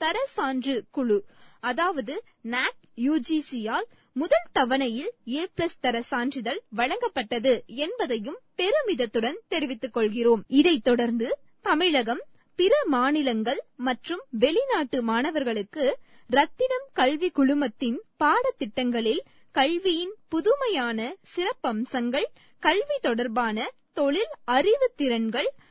தர சான்று குழு. அதாவது நாக் யுஜிசியால் முதல் தவணையில் ஏ பிளஸ் தர சான்றிதழ் வழங்கப்பட்டது என்பதையும் பெருமிதத்துடன் தெரிவித்துக் கொள்கிறோம். இதைத் தொடர்ந்து தமிழகம் பிற மாநிலங்கள் மற்றும் வெளிநாட்டு மாணவர்களுக்கு ரத்தினம் கல்வி குழுமத்தின் பாடத்திட்டங்களில் கல்வியின் புதுமையான சிறப்பம்சங்கள் கல்வி தொடர்பான தொழில் அறிவு திறன்கள்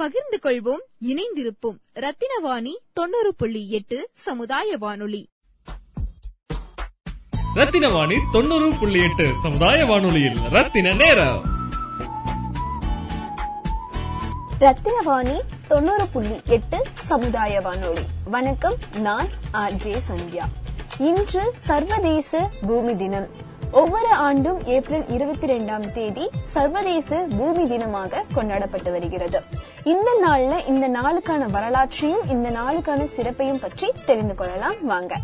பகிர்ந்து கொள்வோம் இணைந்திருப்போம். ரத்தினவாணி தொண்ணூறு புள்ளி எட்டு சமுதாய வானொலி ரத்தினவாணி தொண்ணூறு புள்ளி எட்டு சமுதாய வானொலியில் ரத்தின நேரம். ரத்தினவாணி தொண்ணூறு புள்ளி எட்டு சமுதாய வானொலி வணக்கம் நான் ஆர் ஜே சந்தியா. இன்று சர்வதேச பூமி தினம். ஒவ்வொரு ஆண்டும் ஏப்ரல் இருபத்தி ரெண்டாம் தேதி சர்வதேச பூமி தினமாக கொண்டாடப்பட்டு வருகிறது. இந்த நாள்ல இந்த நாளுக்கான வரலாற்றையும் இந்த நாளுக்கான சிறப்பையும் பற்றி தெரிந்து கொள்ளலாம். வாங்க.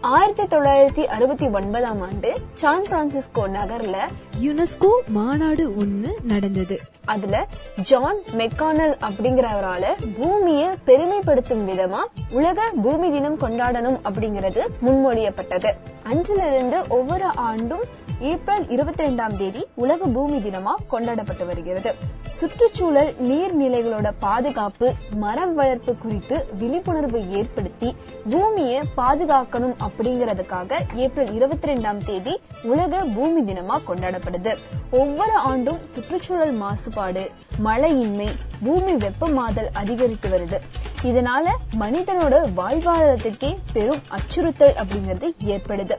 ஆயிரத்தி தொள்ளாயிரத்தி அறுபத்தி ஒன்பதாம் ஆண்டு சான் பிரான்சிஸ்கோ நகர்ல யுனெஸ்கோ மாநாடு ஒண்ணு நடந்தது. அதுல ஜான் மெக்கானல் அப்படிங்கிறவரால பூமிய பெருமைப்படுத்தும் விதமா உலக பூமி தினம் கொண்டாடணும் அப்படிங்கிறது முன்மொழியப்பட்டது. அன்றிலிருந்து ஒவ்வொரு ஆண்டும் ஏப்ரல் இருபத்தி ரெண்டாம் தேதி உலக பூமி தினமா கொண்டாடப்பட்டு வருகிறது. சுற்றுச்சூழல் நீர்நிலைகளோட பாதுகாப்பு மரம் வளர்ப்பு குறித்து விழிப்புணர்வு ஏற்படுத்தி பூமியை பாதுகாக்கணும் அப்படிங்கறதுக்காக ஏப்ரல் இருபத்தி ரெண்டாம் தேதி உலக பூமி தினமா கொண்டாடப்படுது. ஒவ்வொரு ஆண்டும் சுற்றுச்சூழல் மாசுபாடு மழையின்மை பூமி வெப்பமாதல் அதிகரித்து வருது. இதனால மனிதனோட வாழ்வாதாரத்துக்கே பெரும் அச்சுறுத்தல் அப்படிங்கிறது ஏற்படுது.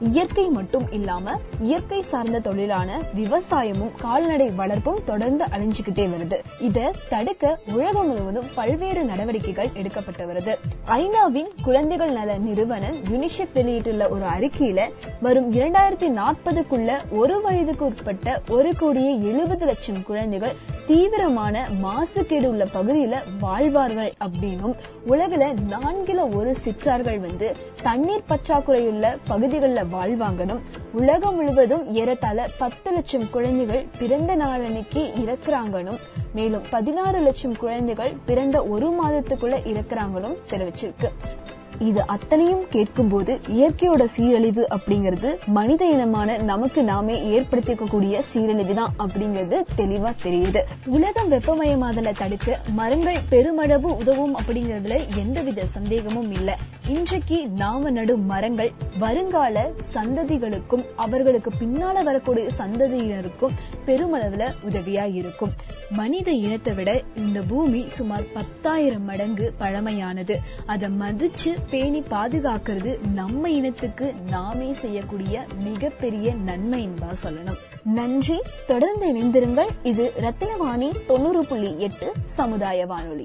இயற்கை மட்டும் இல்லாம இயற்கை சார்ந்த தொழிலான விவசாயமும் கால்நடை வளர்ப்பும் தொடர்ந்து அழிஞ்சுகிட்டே வருது. இத தடுக்க உலகம் முழுவதும் பல்வேறு நடவடிக்கைகள் எடுக்கப்பட்டு வருது. ஐநாவின் குழந்தைகள் நல நிறுவனம் யுனிசெஃப் வெளியிட்டுள்ள ஒரு அறிக்கையில வரும் இரண்டாயிரத்தி நாற்பதுக்குள்ள ஒரு வயதுக்கு உட்பட்ட ஒரு கோடியே எழுபது லட்சம் குழந்தைகள் தீவிரமான மாசுகேடு உள்ள பகுதியில வாழ்வார்கள் அப்படின்னும் உலகில நான்கில ஒரு சிற்றார்கள் வந்து தண்ணீர் பற்றாக்குறையுள்ள பகுதிகளில் வாழ்வாங்கனும் உலகம் முழுவதும் ஏறத்தாழ பத்து லட்சம் குழந்தைகள் பிறந்த நாளன்னைக்கு இறக்குறாங்கனும் மேலும் பதினாறு லட்சம் குழந்தைகள் பிறந்த ஒரு மாதத்துக்குள்ள இறக்குறாங்கனும் தெரிவிச்சிருக்கு. இது அத்தனையும் கேட்கும்போது இயற்கையோட சீரழிவு அப்படிங்கிறது மனித இனமான நமக்கு நாமே ஏற்படுத்திக்கக்கூடிய சீரழிவு தான் அப்படிங்கிறது தெளிவா தெரியுது. உலகம் வெப்பமயமாதலை தடுக்க மரங்கள் பெருமளவு உதவும் அப்படிங்கறதுல எந்தவித சந்தேகமும் இல்லை. இன்றைக்கு நாம நடும் மரங்கள் வருங்கால சந்ததிகளுக்கும் அவர்களுக்கு பின்னால வரக்கூடிய சந்ததியினருக்கும் பெருமளவுல உதவியா இருக்கும். மனித இனத்தை விட இந்த பூமி சுமார் பத்தாயிரம் மடங்கு பழமையானது. அதை மதிச்சு பேணி பாதுகாக்கிறது நம்ம இனத்துக்கு நாமே செய்யக்கூடிய மிகப்பெரிய நன்மை என்பா சொல்லணும். நன்றி. தொடர்ந்து இணைந்திருங்கள். இது ரத்தினவாணி தொண்ணூறு புள்ளி எட்டு சமுதாய வானொலி.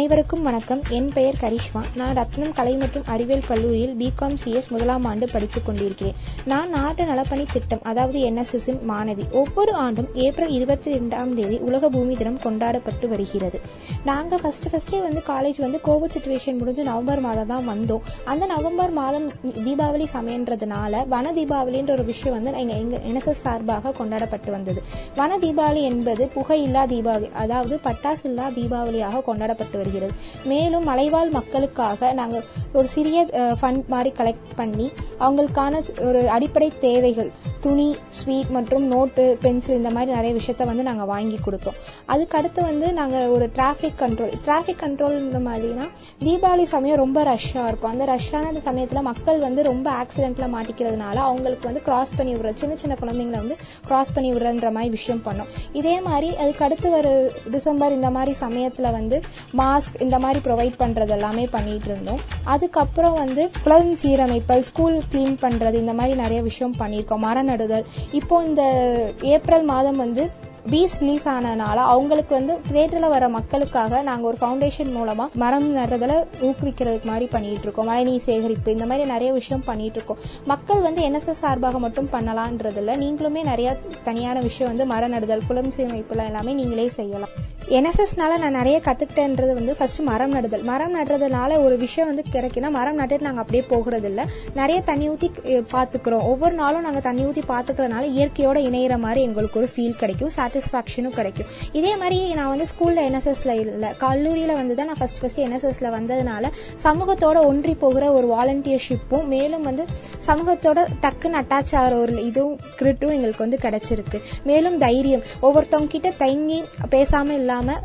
அனைவருக்கும் வணக்கம். என் பெயர் கரிஷ்மா. நான் ரத்னம் கலை மற்றும் அறிவியல் கல்லூரியில் பிகாம் சிஎஸ் முதலாம் ஆண்டு படித்துக் கொண்டிருக்கிறேன். நான் நாட்டு நலப்பணி திட்டம் அதாவது NSS மாணவி ஒவ்வொரு ஆண்டும் ஏப்ரல் இருபத்தி ரெண்டாம் தேதி உலக பூமி தினம் கொண்டாடப்பட்டு வருகிறது. நாங்கள் ஃபர்ஸ்ட் ஃபர்ஸ்டே வந்து காலேஜ் வந்து கோவிட் சுச்சுவேஷன் முடிஞ்சு நவம்பர் மாதம் தான் வந்தோம். அந்த நவம்பர் மாதம் தீபாவளி சமயன்றதுனால வன தீபாவளின்ற ஒரு விஷயம் வந்து எங்கள் எங்கள் என்எஸ்எஸ் சார்பாக கொண்டாடப்பட்டு வந்தது. வன தீபாவளி என்பது புகையில்லா தீபாவளி அதாவது பட்டாசு இல்லா தீபாவளியாக கொண்டாடப்பட்டு வருகிறது. மேலும் மலைவாழ் மக்களுக்காக நாங்கள் ஒரு சிறிய ஃபண்ட் மாதிரி கலெக்ட் பண்ணி அவங்களுக்கான ஒரு அடிப்படை தேவைகள் துணி ஸ்வீட் மற்றும் நோட்டு பென்சில் இந்த மாதிரி நிறைய விஷயத்த வந்து நாங்கள் வாங்கி கொடுத்தோம். அதுக்கு அடுத்து வந்து நாங்கள் ஒரு டிராஃபிக் கண்ட்ரோல் டிராஃபிக் கண்ட்ரோல்ன்ற மாதிரினா தீபாவளி சமயம் ரொம்ப ரஷ்ஷாக இருக்கும். அந்த ரஷ்ஷான சமயத்தில் மக்கள் வந்து ரொம்ப ஆக்சிடென்ட்ல மாட்டிக்கிறதுனால அவங்களுக்கு வந்து கிராஸ் பண்ணி விடுற சின்ன சின்ன குழந்தைங்களை வந்து கிராஸ் பண்ணி விடுறன்ற மாதிரி விஷயம் பண்ணோம். இதே மாதிரி அதுக்கு அடுத்து வர டிசம்பர் இந்த மாதிரி சமயத்தில் வந்து மாஸ்க் இந்த மாதிரி ப்ரொவைட் பண்ணுறது எல்லாமே பண்ணிட்டு இருந்தோம். அதுக்கப்புறம் வந்து குளம் சீரமைப்பல் ஸ்கூல் க்ளீன் பண்ணுறது இந்த மாதிரி நிறைய விஷயம் பண்ணியிருக்கோம். மரம் நடுதல். இப்போ இந்த ஏப்ரல் மாதம் வந்து பீஸ் ரிலீஸ் ஆனதுனால அவங்களுக்கு வந்து தேட்டரில் வர மக்களுக்காக நாங்கள் ஒரு ஃபவுண்டேஷன் மூலமா மரம் நடுறதுல ஊக்குவிக்கிறதுக்கு மாதிரி பண்ணிட்டு இருக்கோம். மழைநீர் சேகரிப்பு இந்த மாதிரி நிறைய விஷயம் பண்ணிட்டு இருக்கோம். மக்கள் வந்து என்எஸ்எஸ் சார்பாக மட்டும் பண்ணலான்றதுல நீங்களுமே நிறைய தனியான விஷயம் வந்து மரம் நடுதல் குளம் சீரமைப்புலாம் எல்லாமே நீங்களே செய்யலாம். என்எஸ்எஸ்னால நான் நிறைய கத்துக்கிட்டேன்றது வந்து ஃபர்ஸ்ட் மரம் நடுதல். மரம் நடுறதுனால ஒரு விஷயம் வந்து கிடைக்குன்னா மரம் நட்டுட்டு நாங்கள் அப்படியே போகிறது இல்ல நிறைய தண்ணி ஊற்றி பார்த்துக்கிறோம் ஒவ்வொரு நாளும் நாங்கள் தண்ணி ஊற்றி பார்த்துக்கிறதுனால இயற்கையோட இணையிற மாதிரி எங்களுக்கு ஒரு ஃபீல் கிடைக்கும். சாட்டிஸ்ஃபேக்ஷனும் கிடைக்கும். இதே மாதிரி நான் வந்து ஸ்கூல்ல என்எஸ்எஸ்ல இல்லை கல்லூரியில வந்து தான் நான் ஃபர்ஸ்ட் ஃபர்ஸ்ட் என்எஸ்எஸ்ல வந்ததுனால சமூகத்தோட ஒன்றி போகிற ஒரு வாலண்டியர்ஷிப்பும் மேலும் வந்து சமூகத்தோட டக்குன்னு அட்டாச் ஆகிற ஒரு இதுவும் கிரிட்டும் எங்களுக்கு வந்து கிடைச்சிருக்கு. மேலும் தைரியம். ஒவ்வொருத்தவங்க கிட்ட தங்கி பேசாம இல்லாம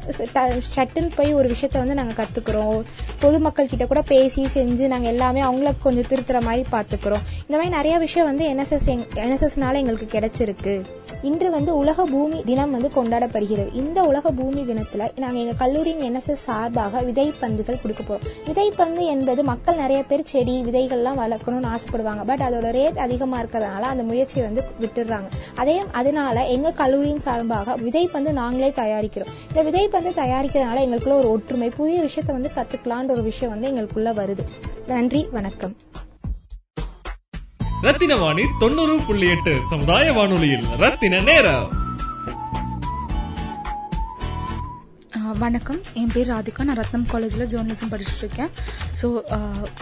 சட்டுன்னு போய் ஒரு விஷயத்த வந்து நாங்க கத்துக்கிறோம். பொதுமக்கள் கிட்ட கூட பேசி செஞ்சு நாங்க எல்லாமே அவங்கள கொஞ்சம் திருத்துற மாதிரி பாத்துக்கிறோம். இந்த மாதிரி நிறைய விஷயம் வந்து என்எஸ்எஸ் என்எஸ்எஸ்னால எங்களுக்கு கிடைச்சிருக்கு. இன்று வந்து உலக பூமி தினம் வந்து கொண்டாடப்படுகிறது. இந்த உலக பூமி தினத்துல நாங்க எங்க கல்லூரியின் என்எஸ்எஸ் சார்பாக விதைப்பந்துகள் கொடுக்க போறோம். விதைப்பந்து என்பது மக்கள் நிறைய பேர் செடி விதைகள்லாம் வளர்க்கணும்னு ஆசைப்படுவாங்க. பட் அதோட ரேட் அதிகமா இருக்கிறதுனால அந்த முயற்சியை வந்து விட்டுடுறாங்க. அதே அதனால எங்க கல்லூரியின் சார்பாக விதைப்பந்து நாங்களே தயாரிக்கிறோம். இந்த விதைப்பந்து தயாரிக்கிறதுனால எங்களுக்குள்ள ஒரு ஒற்றுமை புதிய விஷயத்த வந்து கத்துக்கலான்ற ஒரு விஷயம் வந்து எங்களுக்குள்ள வருது. நன்றி வணக்கம். ரத்தினவாணி தொண்ணூறு புள்ளி எட்டு சமுதாய வானொலியில் ரத்தின நேரம். வணக்கம். என் பேர் ராதிகா. நான் ரத்னம் காலேஜில் ஜேர்னலிசம் படிச்சுட்டு இருக்கேன் ஸோ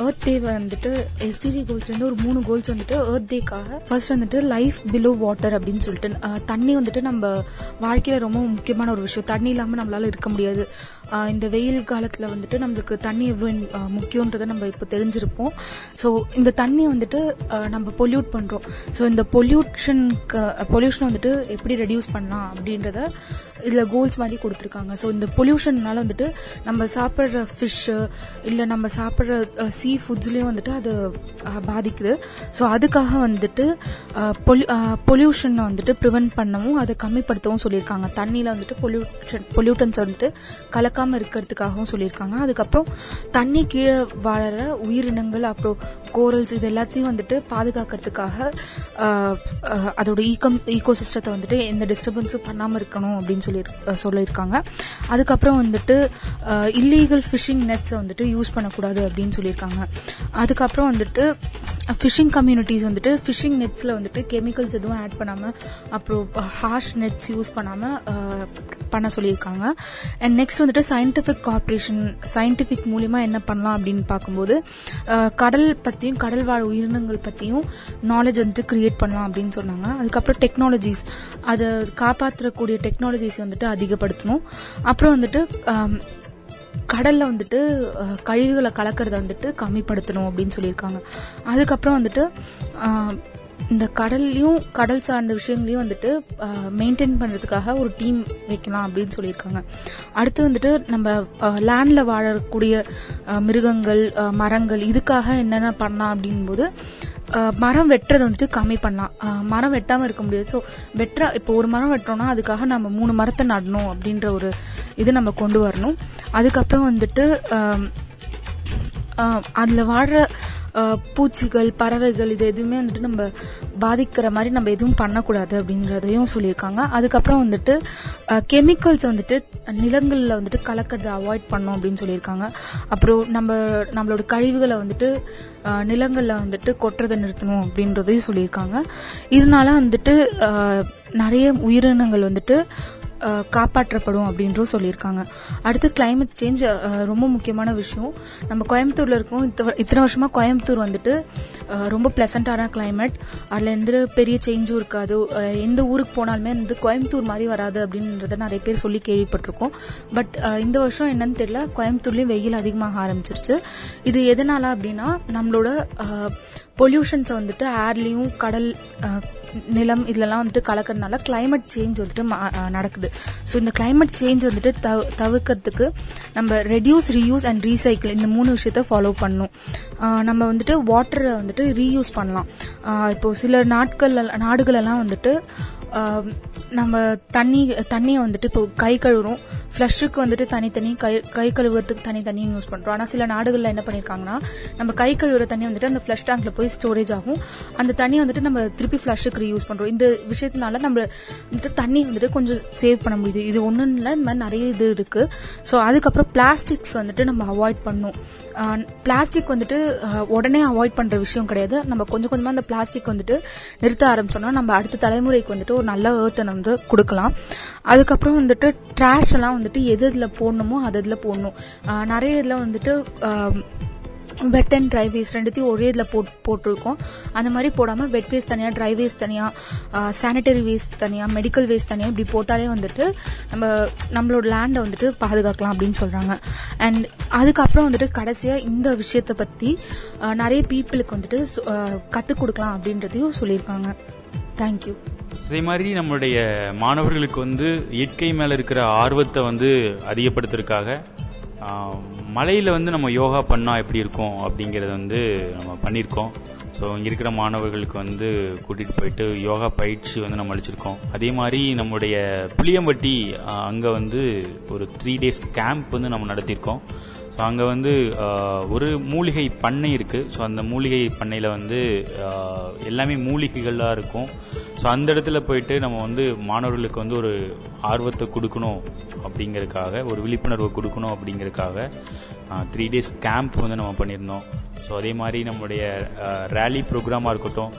ஏர்த் டே வந்துட்டு எஸ்டிஜி கோல்ஸ் வந்து ஒரு மூணு கோல்ஸ் வந்துட்டு ஏர்த் டேக்காக ஃபர்ஸ்ட் வந்துட்டு லைஃப் பிலோ வாட்டர் அப்படின்னு சொல்லிட்டு தண்ணி வந்துட்டு நம்ம வாழ்க்கையில் ரொம்ப முக்கியமான ஒரு விஷயம். தண்ணி இல்லாமல் நம்மளால் இருக்க முடியாது. இந்த வெயில் காலத்தில் வந்துட்டு நம்மளுக்கு தண்ணி எவ்வளோ முக்கியன்றதை நம்ம இப்போ தெரிஞ்சிருப்போம். ஸோ இந்த தண்ணி வந்துட்டு நம்ம பொல்யூட் பண்ணுறோம் ஸோ இந்த பொல்யூஷனுக்கு பொல்யூஷனை வந்துட்டு எப்படி ரெடியூஸ் பண்ணலாம் அப்படின்றத இதில் கோல்ஸ் மாதிரி கொடுத்துருக்காங்க. ஸோ இந்த பொல்யூஷன்னால வந்துட்டு நம்ம சாப்பிட்ற ஃபிஷ்ஷு இல்லை நம்ம சாப்பிட்ற சீ ஃபுட்ஸ்லேயும் வந்துட்டு அது பாதிக்குது. ஸோ அதுக்காக வந்துட்டு பொல்யூஷனை வந்துட்டு ப்ரிவென்ட் பண்ணவும் அதை கம்மிப்படுத்தவும் சொல்லியிருக்காங்க. தண்ணியில் வந்துட்டு பொல்யூஷன் பொல்யூட்டன்ஸ் வந்துட்டு கலக்காமல் இருக்கிறதுக்காகவும் சொல்லியிருக்காங்க. அதுக்கப்புறம் தண்ணி கீழே வாழற உயிரினங்கள் அப்புறம் கோரல்ஸ் இது எல்லாத்தையும் வந்துட்டு பாதுகாக்கிறதுக்காக அதோட ஈக்கம் ஈகோசிஸ்டத்தை வந்துட்டு எந்த டிஸ்டர்பன்ஸும் பண்ணாமல் இருக்கணும் அப்படின்னு சொல்லி சொல்லி சொல்லியிருக்காங்க. அதுக்கப்புறம் வந்துட்டு இல்லீகல் ஃபிஷிங் நெட்ஸை வந்துட்டு யூஸ் பண்ணக்கூடாது அப்படின்னு சொல்லியிருக்காங்க. அதுக்கப்புறம் வந்துட்டு ஃபிஷிங் கம்யூனிட்டிஸ் வந்துட்டு ஃபிஷிங் நெட்ஸில் வந்துட்டு கெமிக்கல்ஸ் எதுவும் ஆட் பண்ணாமல் அப்புறம் ஹார்ஷ் நெட்ஸ் யூஸ் பண்ணாமல் பண்ண சொல்லியிருக்காங்க. அண்ட் நெக்ஸ்ட் வந்துட்டு சயின்டிஃபிக் கார்பரேஷன் சயின்டிஃபிக் மூலிமா என்ன பண்ணலாம் அப்படின்னு பார்க்கும்போது கடல் பற்றியும் கடல் வாழ் உயிரினங்கள் பற்றியும் நாலேஜ் வந்துட்டு கிரியேட் பண்ணலாம் அப்படின்னு சொன்னாங்க. அதுக்கப்புறம் டெக்னாலஜிஸ் அதை காப்பாற்றக்கூடிய டெக்னாலஜிஸ் வந்துட்டு அதிகப்படுத்தணும். அப்புறம் வந்துட்டு கடல்ல வந்துட்டு கழிவுகளை கலக்கிறத வந்துட்டு கம்மிப்படுத்தணும் அப்படின்னு சொல்லியிருக்காங்க. அதுக்கப்புறம் வந்துட்டு இந்த கடல்லையும் கடல் சார்ந்த விஷயங்களையும் வந்துட்டு மெயின்டைன் பண்றதுக்காக ஒரு டீம் வைக்கலாம் அப்படின்னு சொல்லியிருக்காங்க. அடுத்து வந்துட்டு நம்ம லேண்ட்ல வாழக்கூடிய மிருகங்கள் மரங்கள் இதுக்காக என்னென்ன பண்ணலாம் அப்படின்போது மரம் வெட்டுறதை வந்துட்டு கம்மி பண்ணலாம். மரம் வெட்டாமல் இருக்க முடியாது. ஸோ வெட்டுற இப்போ ஒரு மரம் வெட்டுறோம்னா அதுக்காக நம்ம மூணு மரத்தை நடணும் அப்படின்ற ஒரு இது நம்ம கொண்டு வரணும். அதுக்கப்புறம் வந்துட்டு அதில் வாடுற பூச்சிகள் பறவைகள் இது எதுவுமே வந்துட்டு நம்ம பாதிக்கிற மாதிரி நம்ம எதுவும் பண்ணக்கூடாது அப்படின்றதையும் சொல்லியிருக்காங்க. அதுக்கப்புறம் வந்துட்டு கெமிக்கல்ஸ் வந்துட்டு நிலங்களில் வந்துட்டு கலக்கிறத அவாய்ட் பண்ணோம் அப்படின்னு சொல்லியிருக்காங்க. அப்புறம் நம்ம நம்மளோட கழிவுகளை வந்துட்டு நிலங்களில் வந்துட்டு கொட்டுறதை நிறுத்தணும் அப்படின்றதையும் சொல்லியிருக்காங்க. இதனால வந்துட்டு நிறைய உயிரினங்கள் வந்துட்டு காப்பாற்றப்படும் அப்படின்றும் சொல்லியிருக்காங்க. அடுத்து கிளைமேட் சேஞ்ச் ரொம்ப முக்கியமான விஷயம். நம்ம கோயம்புத்தூர்ல இருக்கோம். இத்த- இத்தனை வருஷமா கோயம்புத்தூர் வந்துட்டு ரொம்ப பிளசண்டான கிளைமேட் அதுல எந்த பெரிய சேஞ்சும் இருக்காது. எந்த ஊருக்கு போனாலுமே வந்து கோயம்புத்தூர் மாதிரி வராது அப்படின்றத நிறைய பேர் சொல்லி கேள்விப்பட்டிருக்கோம். பட் இந்த வருஷம் என்னன்னு தெரியல. கோயம்புத்தூர்லயும் வெயில் அதிகமாக ஆரம்பிச்சிருச்சு. இது எதனால அப்படின்னா நம்மளோட பொல்யூஷன்ஸை வந்துட்டு ஏர்லயும் கடல் நிலம் இதுலலாம் வந்துட்டு கலக்கறதுனால கிளைமேட் சேஞ்ச் வந்துட்டு மா- நடக்குது. ஸோ இந்த கிளைமேட் சேஞ்ச் வந்துட்டு தவ- தவிர்க்கறதுக்கு நம்ம ரெடியூஸ் ரீயூஸ் அண்ட் ரீசைக்கிள் இந்த மூணு விஷயத்த ஃபாலோ பண்ணும். நம்ம வந்துட்டு வாட்டரை வந்துட்டு ரீயூஸ் பண்ணலாம். இப்போ சில நாட்கள் நாடுகளெல்லாம் வந்துட்டு நம்ம தண்ணி தண்ணியை வந்துட்டு இப்போ கை கழுவுறோம். ஃப்ளஷுக்கு வந்துட்டு தனித்தனி கை கை கழுவுறதுக்கு தனித்தனியும் யூஸ் பண்ணுறோம் ஆனால் சில நாடுகளில் என்ன பண்ணியிருக்காங்கன்னா நம்ம கை கழுவுற தண்ணி வந்துட்டு அந்த ஃப்ளஷ் டேங்க்ல போய் ஸ்டோரேஜ் ஆகும். அந்த தண்ணி வந்துட்டு நம்ம திருப்பி ஃப்ளஷுக்கு யூஸ் பண்றோம். இந்த விஷயத்தினால நம்ம வந்துட்டு தண்ணி வந்துட்டு கொஞ்சம் சேவ் பண்ண முடியுது. இது ஒன்றும் இல்லை இந்த மாதிரி நிறைய இது இருக்கு. ஸோ அதுக்கப்புறம் பிளாஸ்டிக்ஸ் வந்துட்டு நம்ம அவாய்ட் பண்ணணும் பிளாஸ்டிக் வந்துட்டு உடனே அவாய்ட் பண்ற விஷயம் கிடையாது. நம்ம கொஞ்சம் கொஞ்சமா அந்த பிளாஸ்டிக் வந்துட்டு நிறுத்த ஆரம்பிச்சோம்னா நம்ம அடுத்த தலைமுறைக்கு வந்துட்டு ஒரு நல்ல ஏர்த்தை வந்து கொடுக்கலாம். அதுக்கப்புறம் வந்துட்டு ட்ராஷ் எல்லாம் வந்துட்டு எது இதில் போடணுமோ அது இதில் போடணும். நிறைய இதில் வந்துட்டு வெட் அண்ட் ட்ரை வேஸ்ட் ரெண்டுத்தையும் ஒரே இதில் போட் போட்டிருக்கோம். அந்த மாதிரி போடாமல் வெட் வேஸ்ட் தனியாக ட்ரை வேஸ்ட் தனியாக சானிட்டரி வேஸ்ட் தனியாக மெடிக்கல் வேஸ்ட் தனியாக இப்படி போட்டாலே வந்துட்டு நம்ம நம்மளோட லேண்டை வந்துட்டு பாதுகாக்கலாம் அப்படின்னு சொல்கிறாங்க அண்ட் அதுக்கப்புறம் வந்துட்டு கடைசியாக இந்த விஷயத்தை பற்றி நிறைய பீப்புளுக்கு வந்துட்டு கற்றுக் கொடுக்கலாம் அப்படின்றதையும் சொல்லியிருக்காங்க. தேங்க்யூ அதே மாதிரி நம்மளுடைய மாணவர்களுக்கு வந்து இயற்கை மேல இருக்கிற ஆர்வத்தை வந்து அதிகப்படுத்துறதுக்காக மலையில் வந்து நம்ம யோகா பண்ணால் எப்படி இருக்கும் அப்படிங்கிறத வந்து நம்ம பண்ணியிருக்கோம். ஸோ இங்கே இருக்கிற மாணவர்களுக்கு வந்து கூட்டிகிட்டு போயிட்டு யோகா பயிற்சி வந்து நம்ம அளிச்சிருக்கோம். அதே மாதிரி நம்முடைய புளியம்பட்டி அங்கே வந்து ஒரு த்ரீ டேஸ் கேம்ப் வந்து நம்ம நடத்தியிருக்கோம். ஸோ அங்கே வந்து ஒரு மூலிகை பண்ணை இருக்குது ஸோ அந்த மூலிகை பண்ணையில் வந்து எல்லாமே மூலிகைகளாக இருக்கும். ஸோ அந்த இடத்துல போயிட்டு நம்ம வந்து மாணவர்களுக்கு வந்து ஒரு ஆர்வத்தை கொடுக்கணும் அப்படிங்கிறதுக்காக ஒரு விழிப்புணர்வை கொடுக்கணும் அப்படிங்கிறதுக்காக த்ரீ டேஸ் கேம்ப் வந்து நம்ம பண்ணியிருந்தோம். ஸோ அதே மாதிரி நம்மளுடைய ரேலி ப்ரோக்ராமாக இருக்கட்டும்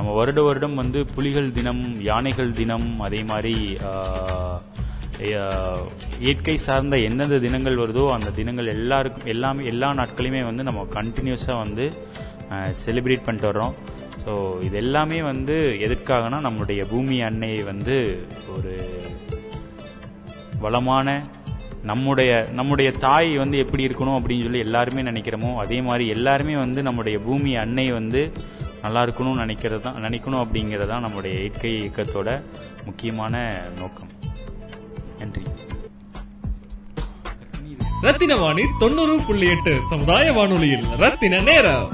நம்ம வருட வருடம் வந்து புலிகள் தினம் யானைகள் தினம் அதே மாதிரி இயற்கை சார்ந்த எந்தெந்த தினங்கள் வருதோ அந்த தினங்கள் எல்லாருக்கும் எல்லாமே எல்லா நாட்களையுமே வந்து நம்ம கண்டினியூஸாக வந்து செலிப்ரேட் பண்ணிட்டு வர்றோம். ஸோ இது எல்லாமே வந்து எதுக்காகனா நம்மளுடைய பூமி அன்னையை வந்து ஒரு வளமான நம்முடைய நம்முடைய தாய் வந்து எப்படி இருக்கணும் அப்படின்னு சொல்லி எல்லாருமே நினைக்கிறோமோ அதே மாதிரி எல்லாருமே வந்து நம்முடைய பூமி அன்னை வந்து நல்லா இருக்கணும்னு நினைக்கிறது தான் நினைக்கணும் அப்படிங்கிறது தான் நம்முடைய இயற்கை இயக்கத்தோட முக்கியமான நோக்கம். நன்றி. ரத்தின வாணி தொண்ணூறு புள்ளி எட்டு சமுதாய வானொலியில் ரத்தின நேரம்.